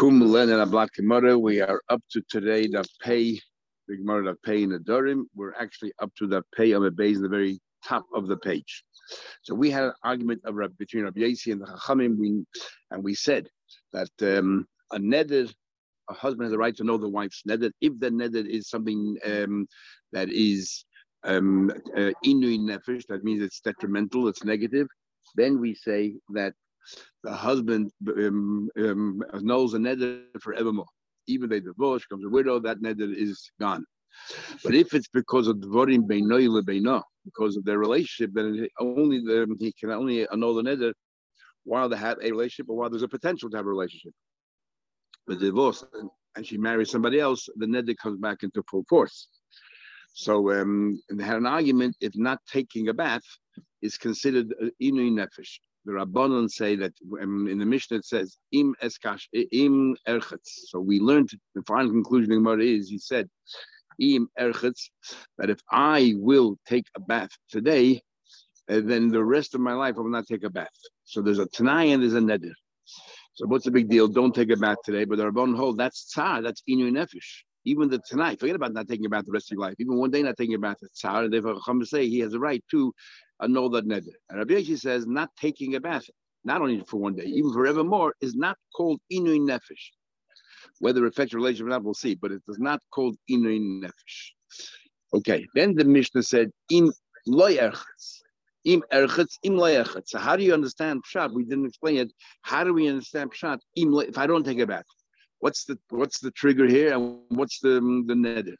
We are up to today the pay, the Gemara the pay in the Nedarim. We're actually up to the pay of the base in the very top of the page. So we had an argument of, between Rabbi Yasi and the Chachamim, we, and we said that um, a neder, a husband has the right to know the wife's neder if the neder is something um, that is um, uh, nefesh, that means it's detrimental, it's negative. Then we say that the husband um, um, knows a neder forevermore. Even they divorce, becomes a widow, that neder is gone. But if it's because of dvorim beinoy lebeino, because of their relationship, then only the, he can only annul the neder while they have a relationship or while there's a potential to have a relationship. But divorce and she marries somebody else, the neder comes back into full force. So um, they had an argument if not taking a bath is considered uh, inui nefesh the Rabbanon say that in the Mishnah it says im eskash im erchetz. So we learned the final conclusion of Gemara is he said im erchetz that if I will take a bath today, uh, then the rest of my life I will not take a bath. So there's a tanai and there's a neder. So what's the big deal? Don't take a bath today. But the Rabbanon hold that's tzar, that's inu nefesh. Even the tonight, forget about not taking a bath the rest of your life. Even one day not taking a bath, it's. And therefore, Chacham say he has a right to that neder. And Rabbi Yoshi says not taking a bath, not only for one day, even forevermore, is not called inui nefesh. Whether it affects your relationship or not, we'll see, but it is not called inui nefesh. Okay, then the Mishnah said, im loy erchetz. Im erchetz, im loy erchetz. So how do you understand pshat? We didn't explain it. How do we understand pshat? Im if I don't take a bath, what's the what's the trigger here and what's the the neder?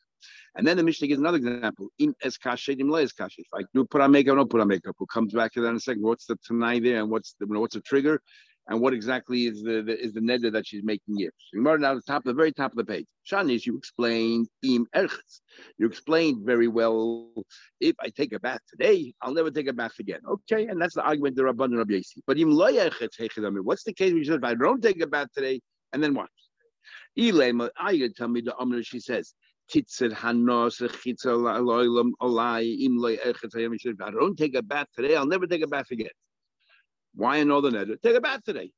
And then the Mishnah gives another example. In. If I do put on makeup, don't put on makeup. We'll come back to that in a second. What's the tanai there, and what's the you know, what's the trigger, and what exactly is the, the is the neder that she's making here? So now at the top, the very top of the page. Shanish, you explained im erchetz. You explained very well. If I take a bath today, I'll never take a bath again. Okay, and that's the argument the Rabban Rabbi Yasi. But im lo erchetz What's the case she says if I don't take a bath today, and then what? Ilema, I tell me the Amr, she says, kitzer hanos chitzer loylam olai im loy echet I don't take a bath today. I'll never take a bath again. Why in all the? Take a bath today.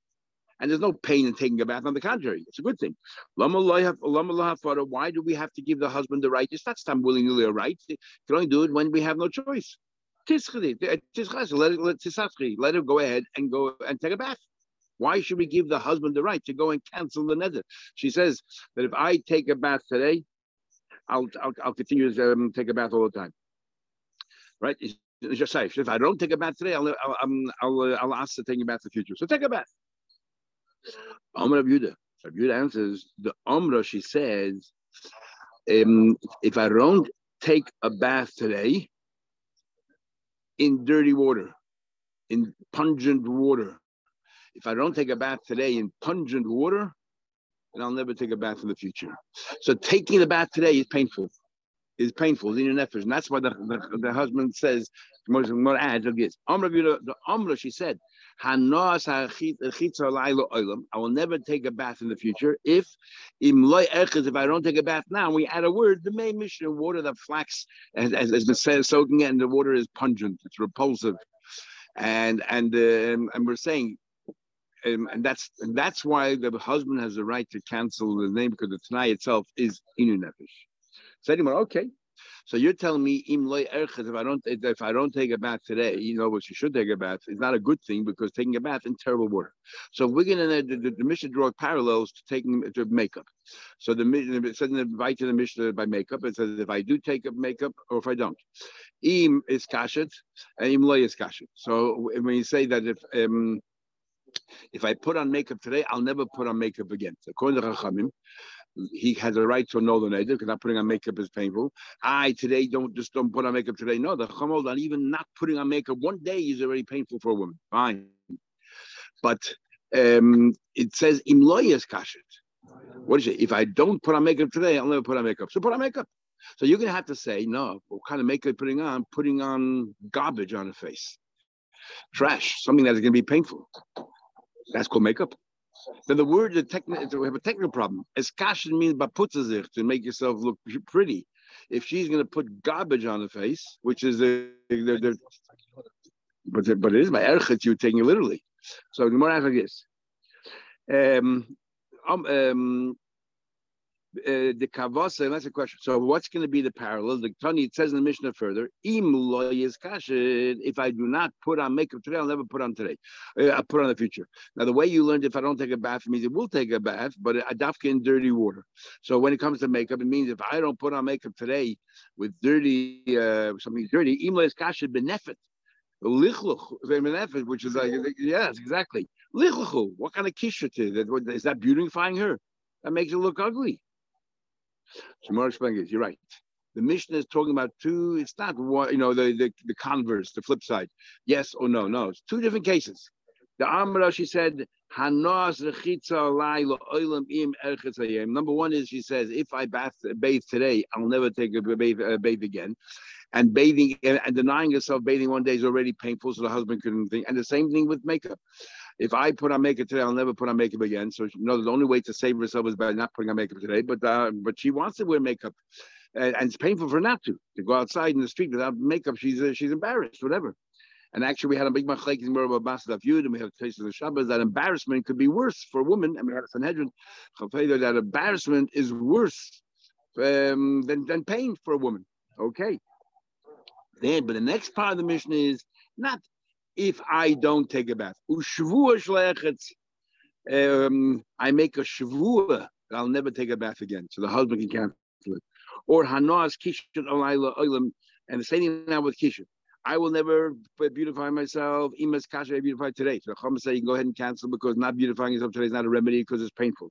And there's no pain in taking a bath. On the contrary, it's a good thing. Why do we have to give the husband the right? It's not some willingly a right. You can only do it when we have no choice. Eh, let it, let him go ahead and go and take a bath. Why should we give the husband the right to go and cancel the neder? She says that if I take a bath today, I'll, I'll, I'll continue to um, take a bath all the time. Right? It's, just safe. If I don't take a bath today, I'll, I'll, I'll, uh, I'll ask to take a bath in the future. So take a bath. Amr Yuda. So Yuda answers, the Amra, she says, um, if I don't take a bath today in dirty water, in pungent water, if I don't take a bath today in pungent water, and I'll never take a bath in the future. So taking the bath today is painful. Is painful. in your effort, and that's why the, the, the husband says more adds. The Amra, she said, I will never take a bath in the future. If if I don't take a bath now, we add a word, the main mission of water that flax has been said, soaking and the water is pungent, it's repulsive. And and um, and we're saying um, and that's and that's why the husband has the right to cancel the name because the Tanai itself is inu nefesh. So anyway, okay. So you're telling me im if I don't if I don't take a bath today, you know what you should take a bath. It's not a good thing because taking a bath in terrible water. So we're gonna the, the, the Mishnah draw parallels to taking to makeup. So the it says invite to the Mishnah by makeup. It says if I do take up makeup or if I don't. Im is kashet and im is kashet. So when you say that if um, if I put on makeup today, I'll never put on makeup again. So according to Chachamim, he has a right to annul the neder because not putting on makeup is painful. I today don't just don't put on makeup today. No, the Chachamim on even not putting on makeup one day is already painful for a woman. Fine, but um, it says imloyas kashet. What is it? If I don't put on makeup today, I'll never put on makeup. So put on makeup. So you're gonna have to say no. What kind of makeup putting on? Putting on garbage on the face, trash, something that is gonna be painful. That's called makeup. Then the word, the techni- we have a technical problem. Eskashin means baputzazich, to make yourself look pretty. If she's going to put garbage on the face, which is the, the, the but, but it is my erchet, you're taking it literally. So the more like this. Um, um, um, uh, the kavasa, that's a question. So what's going to be the parallel? The Tani, it says in the Mishnah further, if I do not put on makeup today, I'll never put on today. Uh, I'll put on the future. Now, the way you learned if I don't take a bath means it will take a bath, but a dafka in dirty water. So when it comes to makeup, it means if I don't put on makeup today with dirty, uh, something dirty, imla kasha benefit. Which is like, yes, exactly. What kind of kisha is that beautifying her? That makes it look ugly. Shemar Shpengis, you're right. The Mishnah is talking about two, it's not one, you know, the, the, the converse, the flip side. Yes or no. No, it's two different cases. The Amra, she said, Number one is she says, if I bath, bathe today, I'll never take a bathe, uh, bathe again. And bathing and denying yourself bathing one day is already painful, so the husband couldn't think. And the same thing with makeup. If I put on makeup today, I'll never put on makeup again. So you know, the only way to save herself is by not putting on makeup today. But uh, but she wants to wear makeup, and, and, it's painful for her not to to go outside in the street without makeup. She's uh, she's embarrassed, whatever. And actually, we had a big machlek in of Basad Yud, and we have taste of the Shabbos. That embarrassment could be worse for a woman. And we had a Sanhedrin that embarrassment is worse um, than than pain for a woman. Okay. Then, but the next part of the Mishnah is not if I don't take a bath. Um, I make a shavua that I'll never take a bath again, so the husband can cancel it. Or hanas kishin olayla and the same thing now with kishin. I will never beautify myself. Imas kasha I beautify today. So the Chum say you can go ahead and cancel because not beautifying yourself today is not a remedy because it's painful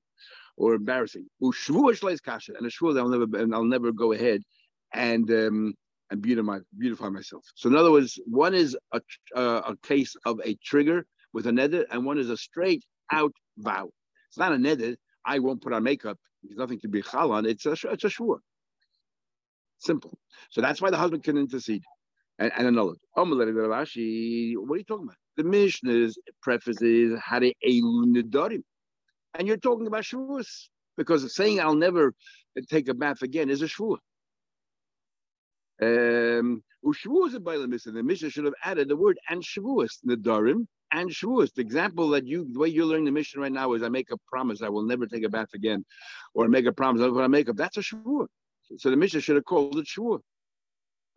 or embarrassing. kasha and a shvua I'll never and I'll never go ahead and um, and beautify beautify myself. So in other words, one is a, uh, a case of a trigger with a neder, and one is a straight out vow. It's not a neder. I won't put on makeup. There's nothing to be chal on. It's a it's a. Simple. So that's why the husband can intercede and, and annul it. What are you talking about? The Mishnah's prefaces had a nedarim, and you're talking about shvuas because saying I'll never take a bath again is a shvuah. Um, the Mishnah should have added the word and shavuos, nedarim and shavuos. The example that you, the way you're learning the Mishnah right now is I make a promise I will never take a bath again, or I make a promise I'm make up. That's a shavuot. So the Mishnah should have called it shavuot.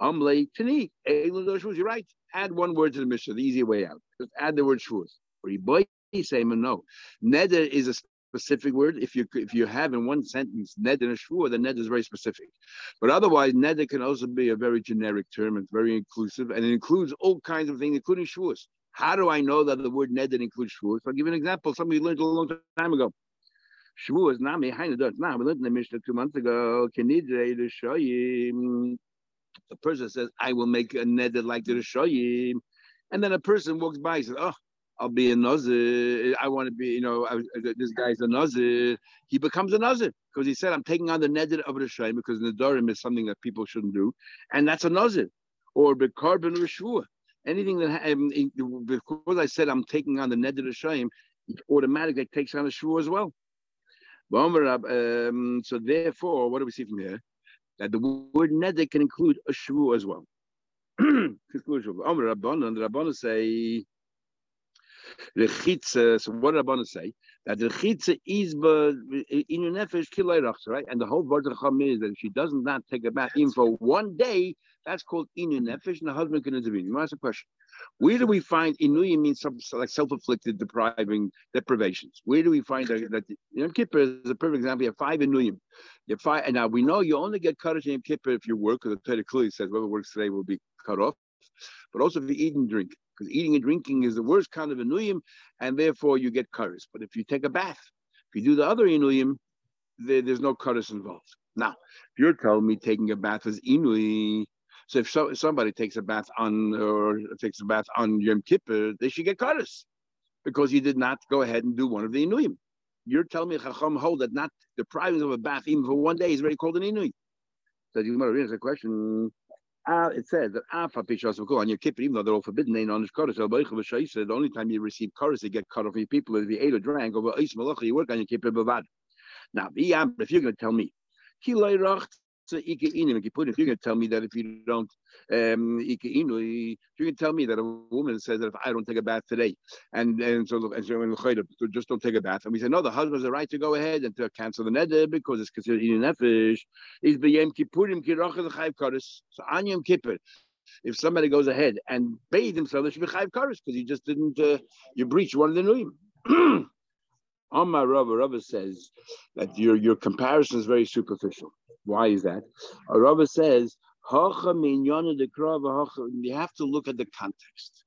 Amle tani. You're right. Add one word to the Mishnah, the easy way out. Just add the word shavuos. Or you boy say no. Neder is a specific word. If you if you have in one sentence ned and a shvur, then ned is very specific. But otherwise, ned can also be a very generic term. It's very inclusive and it includes all kinds of things, including shvurs. How do I know that the word ned includes shvurs? I'll give you an example. Somebody learned a long time ago. Shvur is nami does. Now we learned in the Mishnah two months ago. Kenidre to show you. The person says, "I will make a ned that like the you," and then a person walks by and says, "Oh." I'll be a nazir. I want to be, you know, I, this guy's a nazir. He becomes a nazir because he said, I'm taking on the nedir of Rishayim because Nadarim is something that people shouldn't do. And that's a nazir. Or the carbon Rishua. Anything that, um, because I said I'm taking on the nedir Rishayim, it automatically takes on a shua as well. Um, so therefore, what do we see from here? That the word neder can include a shvu as well. Conclusion. Rabbanon, the Rabbanon say Rechitza, so what did I want to say? That the Rechitza is in your nefesh kilayrachs, right? And the whole word of is that if she does not take a bath even for one day, that's called inu nefesh, and the husband can intervene. You ask a question. Where do we find inuyim means some like self-afflicted depriving deprivations? Where do we find that, that Yom Kippur is a perfect example? You have five inuyim. You have five, and now we know you only get cut off in Yom Kippur if you work, because the Torah clearly says whoever works today will be cut off. But also if you eat and drink because eating and drinking is the worst kind of inuyim, and therefore you get karis. But if you take a bath, if you do the other inuyim, there, there's no karis involved. Now, you're telling me taking a bath is inui, so if, so, somebody takes a bath on or takes a bath on Yom Kippur, they should get karis because he did not go ahead and do one of the inuyim. You're telling me Chacham hold that not depriving of a bath even for one day is already called an inui. So you might raise a question uh, it says that Afa Pishas will go on Yom Kippur, even though they're all forbidden, they on Kodesh. The only time you receive Kodesh, you get cut off your people if you ate or drank, over you work on Yom Kippur Bavad. Now, if you're going to tell me, If you're going to tell me that if you don't, um, you're going to tell me that a woman says that if I don't take a bath today, and and so and so just don't take a bath, and we say no, the husband has the right to go ahead and to cancel the neder because it's considered eating nefesh. Is b'yem kippurim kirachas chayv. So on Yom Kippur, if somebody goes ahead and bathes himself, there should be chayv kares because he just didn't. Uh, you breach one of the nuim. Amar Rava, Rava says that your, your comparison is very superficial. Why is that? Rava says, you have to look at the context.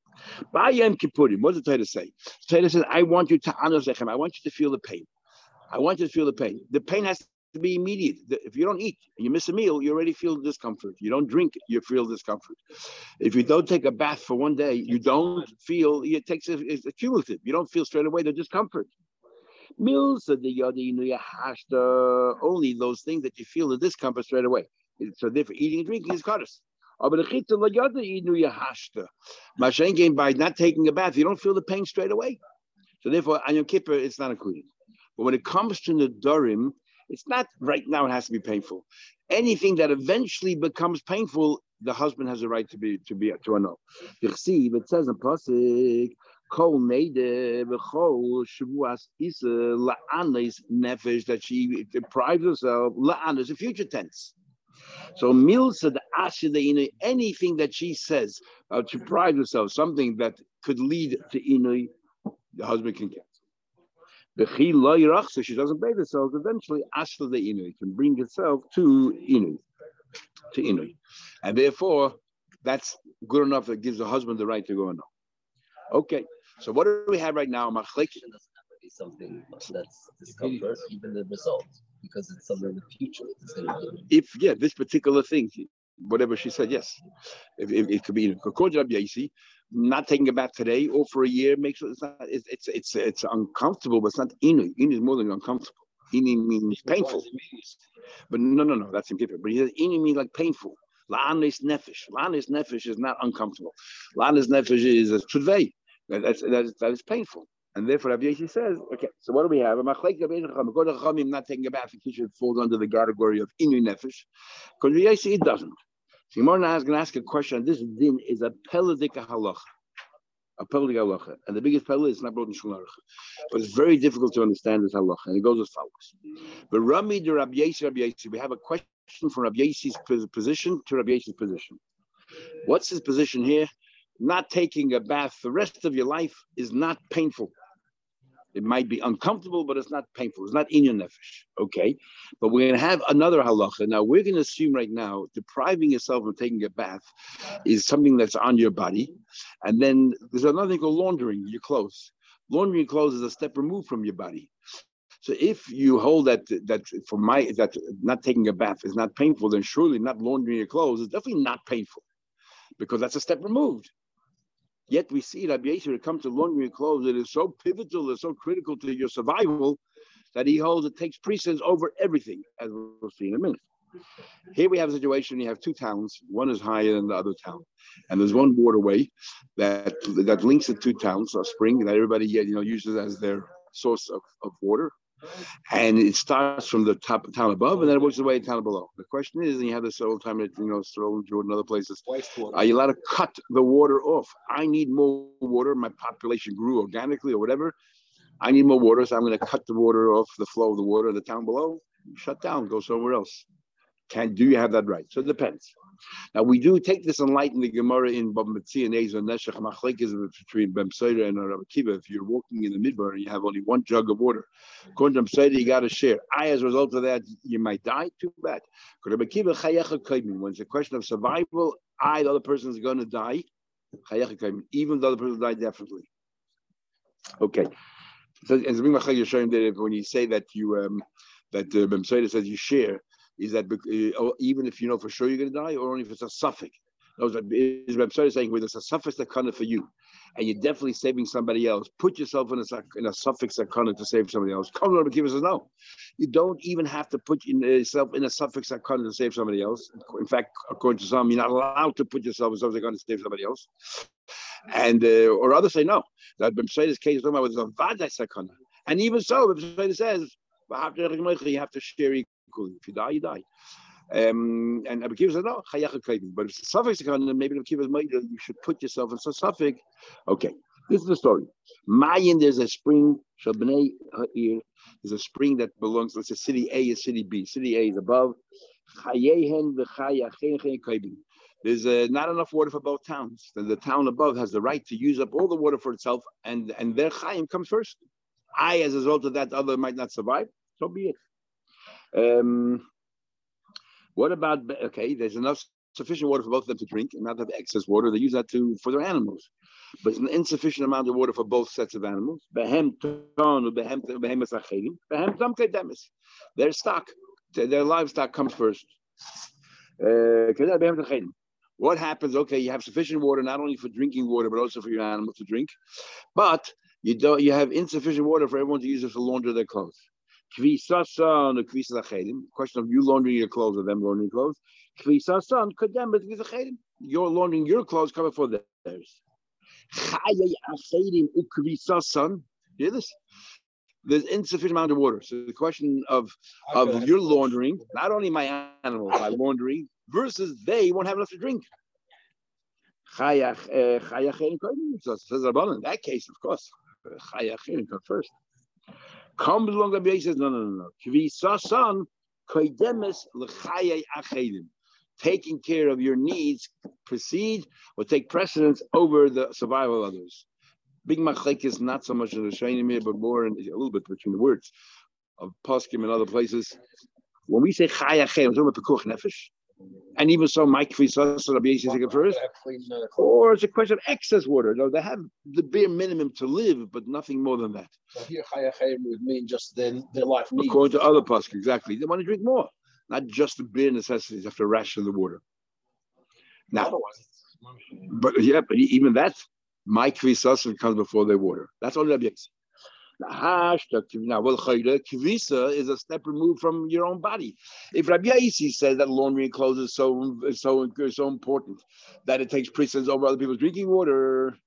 What does the Torah say? The Torah says, I want you to anosechem, I want you to feel the pain. I want you to feel the pain. The pain has to be immediate. If you don't eat you miss a meal, you already feel discomfort. You don't drink, you feel discomfort. If you don't take a bath for one day, you don't feel, it takes, it's cumulative. You don't feel straight away the discomfort. Mills of the Yadinu Yahashta, only those things that you feel the discomfort straight away. So therefore, eating and drinking is karas. But Mashen by not taking a bath, you don't feel the pain straight away. So therefore, on Yom Kippur, it's not included. But when it comes to the Nedarim, it's not right now, it has to be painful. Anything that eventually becomes painful, the husband has a right to be to be to know. It says in Pasik, kol neide v'chol shavuas isa la'anis nefesh that she deprives herself la'anis a future tense. So milsa the ashidainu anything that she says uh, to deprive herself something that could lead to inui, the husband can get. So she doesn't bathe herself. Eventually, ashla the inui can bring herself to inui, to inui, and therefore that's good enough. That gives the husband the right to go and know. Okay, so what do we have right now? Machlik. Something that's discomfort, even the result, because it's something in the future. If yeah, this particular thing, whatever she said, yes, if, if it could be to Yaisi, not taking a bath today or for a year makes it, it's not, it's, it's it's it's uncomfortable, but it's not inu. Inu is more than uncomfortable. Inu means painful. But no, no, no, that's different. But he says inu means like painful. La'anis nefesh. La'anis nefesh is not uncomfortable. La'anis nefesh is a trudvei. That, that's, that, is, that is painful. And therefore, Rabbi Yoshi says, okay, so what do we have? I'm not taking a bath, it should fall under the category of inu nefesh. Because Rabbi Yoshi, it doesn't. So Gemara is going to ask a question. This din is a peladika halacha. A peladika halacha. And the biggest pelad is not brought in Shulchan But it's very difficult to understand this halacha. And it goes as follows. But Rami de Rabbi Yoshi, Rabbi Yoshi, we have a question from Rabbi Yoshi's position to Rabbi Yoshi's position. What's his position here? Not taking a bath the rest of your life is not painful. It might be uncomfortable, but it's not painful. It's not in your nefesh. Okay. But we're going to have another halacha. Now, we're going to assume right now depriving yourself of taking a bath is something that's on your body. And then there's another thing called laundering your clothes. Laundering clothes is a step removed from your body. So if you hold that that for my that not taking a bath is not painful, then surely not laundering your clothes is definitely not painful because that's a step removed. Yet we see Rabbi Yisrael, when it comes to laundering clothes, it is so pivotal, it's so critical to your survival that he holds it takes precedence over everything, as we'll see in a minute. Here we have a situation, you have two towns, one is higher than the other town. And there's one waterway that that links the two towns, a spring that everybody you know uses as their source of, of water and it starts from the top town above and then it works its way to town below. The question is, and you have this all the time at you know and Jordan, other places. Are you allowed to cut the water off? I need more water. My population grew organically or whatever. I need more water, so I'm going to cut the water off the flow of the water the town below. Shut down, go somewhere else. Can do you have that right? So it depends. Now we do take this in lighten the Gemara in Bava Metzia and Ezer Neshech Machlekes between Bem and Rabbi. If you're walking in the midbar and you have only one jug of water, according to you got to share. I, as a result of that, you might die. Too bad. Rabbi Akiva When it's a question of survival, I, the other person, is going to die. Even though the person died, definitely. Okay. So, as you're showing that when you say that you um, that uh, says you share, is that uh, even if you know for sure you're going to die, or only if it's a safek? Is Reb saying where there's a safek sakana for you, and you're definitely saving somebody else. Put yourself in a in a safek sakana to save somebody else. Come Rabbi Akiva says no, you don't even have to put yourself in a safek sakana to save somebody else. In fact, according to some, you're not allowed to put yourself in something to save somebody else. And uh, or others say no. That Reb case is talking about was a vadai sakana, and even so, Reb says you have to share If you die, you die. Um, and Abu Kiva said, no, but if it's a safek, maybe Abu Kiva you should put yourself in a safek. Okay, this is the story. Mayan, there's a spring, Shabnei Ha'ir, there's a spring that belongs, let's say city A is city B. City A is above. There's uh, not enough water for both towns. Then the town above has the right to use up all the water for itself, and, and their chayim comes first. I, as a result of that, other might not survive. So be it. Um, what about okay? There's enough sufficient water for both of them to drink, and not have excess water. They use that to for their animals, but it's an insufficient amount of water for both sets of animals. Their stock, their livestock comes first. Uh, what happens? Okay, you have sufficient water not only for drinking water but also for your animals to drink, but you don't. You have insufficient water for everyone to use it to launder their clothes. Question of you laundering your clothes or them laundering clothes. You're laundering your clothes cover for theirs. Hear this? There's insufficient amount of water. So the question of of your laundering, not only my animals, my laundering, versus they won't have enough to drink. Eh, in that case, of course, first. Come along the basis, no, no, no, no. Kvisasan koidemis l'chayei achedim. Taking care of your needs precede or take precedence over the survival of others. Big machlek is not so much in the Shainim here, but more in, a little bit between the words of Poskim and other places. When we say chayachem, we're talking about pekuch nefesh. And even so, Mike Fisas, Rabbi Yisrael first, or it's a question of excess water. No, they have the bare minimum to live, but nothing more than that. So here, Chayachayim would mean just their, their life needs. According to other posks, exactly. They want to drink more, not just the bare necessities, have to ration the water. Now, but yeah, but even that, Mike Fisas comes before their water. That's all Rabbi Yisrael. Now, well, kvisa is a step removed from your own body. If Rabbi Yaisi says that laundry and clothes is so so so important that it takes precedence over other people's drinking water,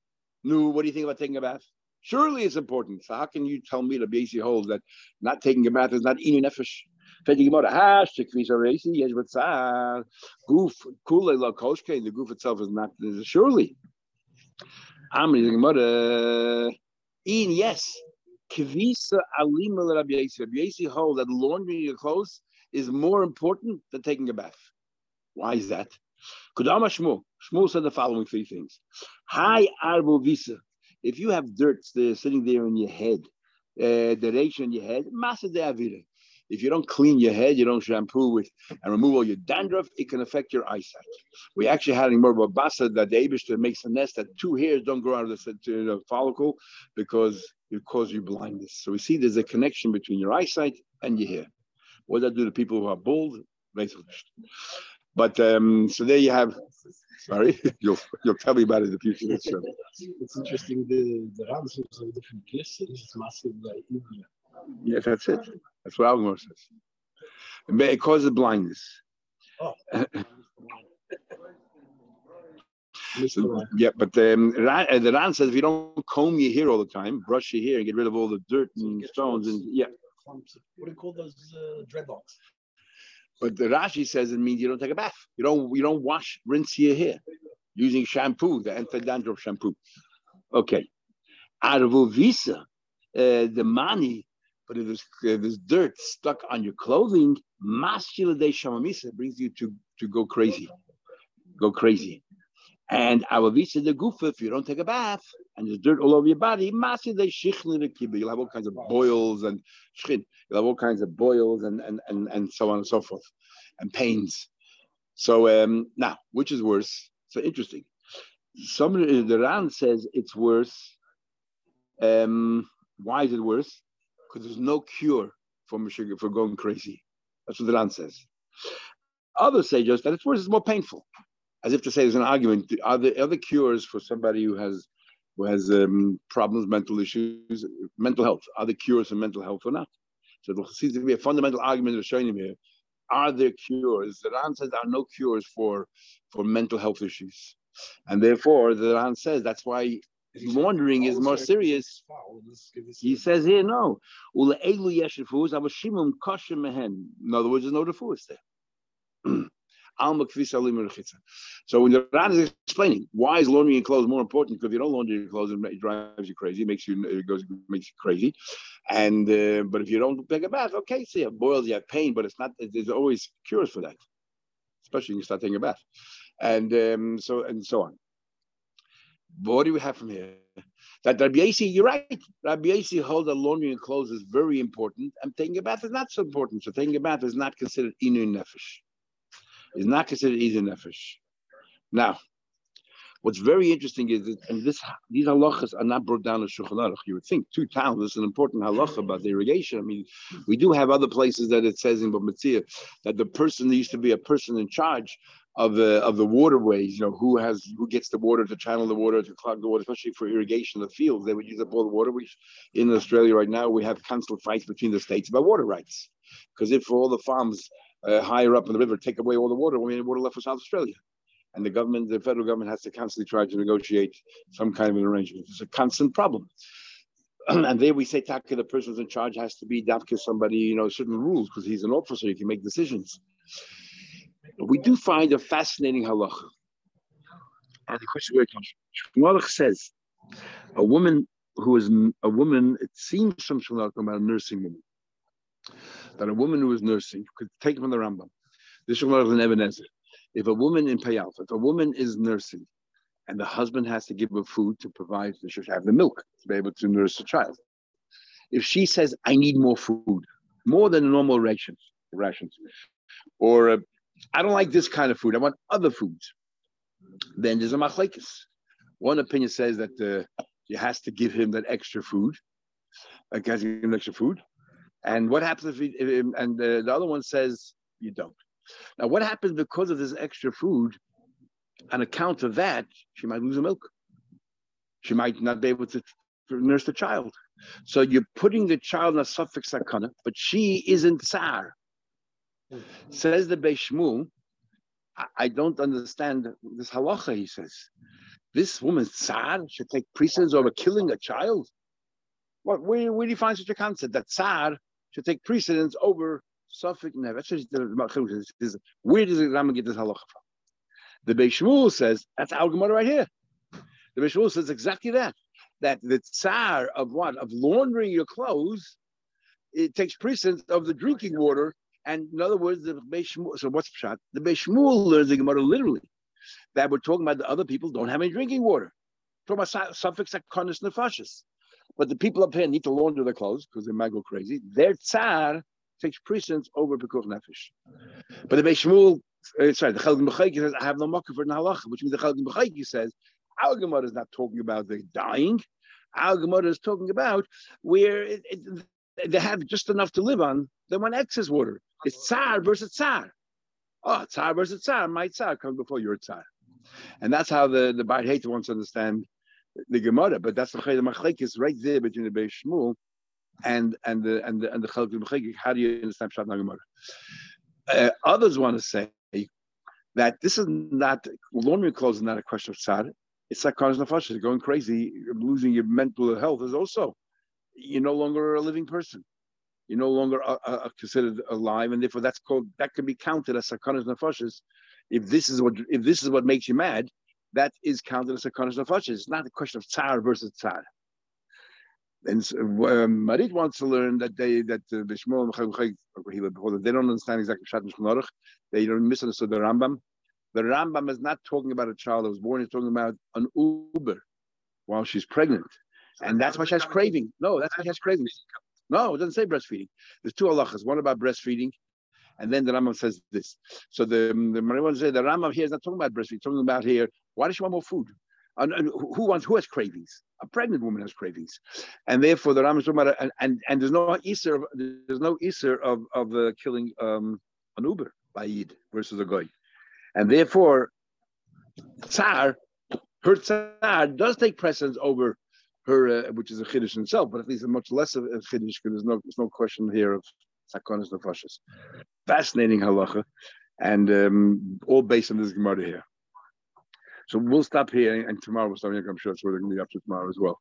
no, what do you think about taking a bath? Surely it's important. So how can you tell me Rabbi Yaisi holds that not taking a bath is not inu nefesh? Goof, the goof itself is not surely. In yes, Kvisa alima Rabbi Yasi. Rabbi Yasi hold that laundering your clothes is more important than taking a bath. Why is that? Kudama Shmuel. Shmuel said the following three things. Hi arbo visa. If you have dirt sitting there in your head, uh, the ratio in your head, masa de avira. If you don't clean your head, you don't shampoo with and remove all your dandruff, it can affect your eyesight. We actually had in Merba Basa that the Abishter makes a nest that two hairs don't grow out of the, the follicle because it causes you blindness. So we see there's a connection between your eyesight and your hair. What does that do to people who are bald? But um, so there you have. Sorry, you'll you'll tell me about it in the future. It's, interesting. The the answers of different cases is massive like India. Yes, that's it. That's what Algmar says. But It causes blindness. Oh. yeah, but um, uh, the Ran says if you don't comb your hair all the time, brush your hair and get rid of all the dirt and stones and yeah. What do you call those uh, dreadlocks? But the Rashi says it means you don't take a bath. You don't you don't wash, rinse your hair using shampoo, the anti-dandruff shampoo. Okay. Arvu visa, uh, the money but if there's, if there's dirt stuck on your clothing, masculine day shamamisa brings you to, to go crazy. Go crazy. And avavisa the gufa, if you don't take a bath and there's dirt all over your body, masi they You'll have all kinds of boils and shchin. You'll have all kinds of boils and, and, and, and so on and so forth, and pains. So um, now, which is worse? So interesting. Somebody the Ran says it's worse. Um, why is it worse? Because there's no cure for Meshuggah for going crazy. That's what the Ran says. Others say just that it's worse, it's more painful. As if to say there's an argument. Are there other cures for somebody who has who has um, problems, mental issues, mental health? Are there cures for mental health or not? So there seems to be a fundamental argument of showing him here. Are there cures? The Ran says there are no cures for, for mental health issues. And therefore, the Ran says that's why wandering is more serious. He says here, no. In other words, there's no refuahs there. So when the Ran is explaining why is laundering your clothes more important, because if you don't launder your clothes, it drives you crazy, makes you it goes makes you crazy. And uh, but if you don't take a bath, okay, so you have boils, you have pain, but it's not. There's always cures for that, especially when you start taking a bath, and um, so and so on. What do we have from here? That Rabbi Yasi, you're right. Rabbi Yasi holds that laundering your clothes is very important, and taking a bath is not so important. So taking a bath is not considered inu nefesh is not considered easy nefesh. Now, what's very interesting is that and this these halachas are not brought down in Shulchan Aruch. You would think two towns is an important halacha about the irrigation. I mean, we do have other places that it says in Bava Metzia that the person used to be a person in charge of the of the waterways. You know, who has who gets the water to channel the water to clog the water, especially for irrigation of the fields. They would use up all the water. Which in Australia right now we have constant fights between the states about water rights because if all the farms uh, higher up in the river take away all the water we have water left for South Australia. And the government, the federal government has to constantly try to negotiate some kind of an arrangement. It's a constant problem. and there we say Taka, the person who's in charge has to be Dafka somebody, you know, certain rules, because he's an officer, he can make decisions. We do find a fascinating halacha. And the question where it comes from. Shmuelach says, a woman who is a woman, it seems from Shmuelach about a nursing woman that a woman who is nursing could take from the Rambam. This is an Even HaEzer. If a woman in Payal, if a woman is nursing and the husband has to give her food to provide, she should have the milk to be able to nurse the child. If she says, I need more food, more than normal rations, rations, or uh, I don't like this kind of food, I want other foods, then there's a machlekes. One opinion says that uh, she has to give him that extra food, like has to give him extra food. And what happens if, he, if and the, the other one says you don't? Now, what happens because of this extra food? On account of that, she might lose her milk. She might not be able to nurse the child. So you're putting the child in a safek sakana, but she isn't tsar. Says the Beishmu, I, don't understand this halacha, he says. This woman, tsar, should take precedence over killing a child. What, where, where do you find such a concept that tsar should take precedence over Suffolk Nev. Where does the Rambam get this halacha from? The Beis Shmuel says that's our Gemara right here. The Beis Shmuel says exactly that. That the tsar of what of laundering your clothes, it takes precedence of the drinking water. And in other words, the Beis Shmuel. So what's shot? The Beis Shmuel learns the Gemara literally that we're talking about the other people don't have any drinking water. Talking about suffix akonis nefashis. But the people up here need to launder their clothes because they might go crazy. Their tsar takes precedence over Pekuch Nefesh. But the Beis Shmuel, uh, sorry, the Chelkas Mechokek says, I have no makkah for Nalacha, which means the Chelkas Mechokek says, our Gemara is not talking about the dying. Our Gemara is talking about where it, it, they have just enough to live on. They want excess water. It's tsar versus tsar. Oh, tsar versus tsar. My tsar comes before your tsar. And that's how the, the Beit Hater wants to understand the Gemara, but that's the Machlek is right there between the Beis Shmuel and and the and the and the Chalk How do you understand Pshat Gemara? Uh, others want to say that this is not laundry clothes is not a question of tzad. It's like cars nefashis going crazy, losing your mental health is also you're no longer a living person. You're no longer uh, uh, considered alive, and therefore that's called that can be counted as sakanas nefashis. If this is what if this is what makes you mad, that is counted as kodesh nefashis. It's not a question of tsar versus tsar. And so, um, Marit wants to learn that they that uh, the Shmuel they don't understand exactly Shat Mishmaruch. They don't misunderstood the Rambam. The Rambam is not talking about a child that was born. He's talking about an ubar while she's pregnant, and that's why she has craving. No, that's why she has cravings. No, it doesn't say breastfeeding. There's two halachas. One about breastfeeding, and then the Rambam says this. So the the Marit say the Rambam here is not talking about breastfeeding. Talking about here why does she want more food? And, and who wants who has cravings? A pregnant woman has cravings, and therefore the Rambam is talking about and, and, and there's no iser there's no iser of of uh, killing um, an ubar by Yid versus a goy, and therefore tsar her tsar does take precedence over her, uh, which is a chiddush in itself, but at least a much less of a chiddush because there's no there's no question here of sakonis nefashis. Fascinating halacha, and um, all based on this gemara here. So we'll stop here, and tomorrow we'll start. I'm sure it's we're going to be up to tomorrow as well.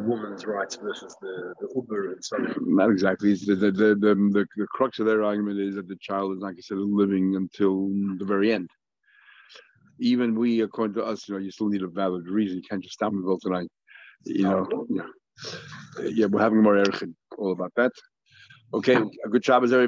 Woman's rights versus the, the ubar and so on. Mm, not exactly. The, the, the, the, the, the crux of their argument is that the child is not considered living until the very end. Even we, according to us, you know, you still need a valid reason. You can't just stop and go tonight. You know, yeah. Yeah, we're having more erich all about that. Okay, a good job, everybody.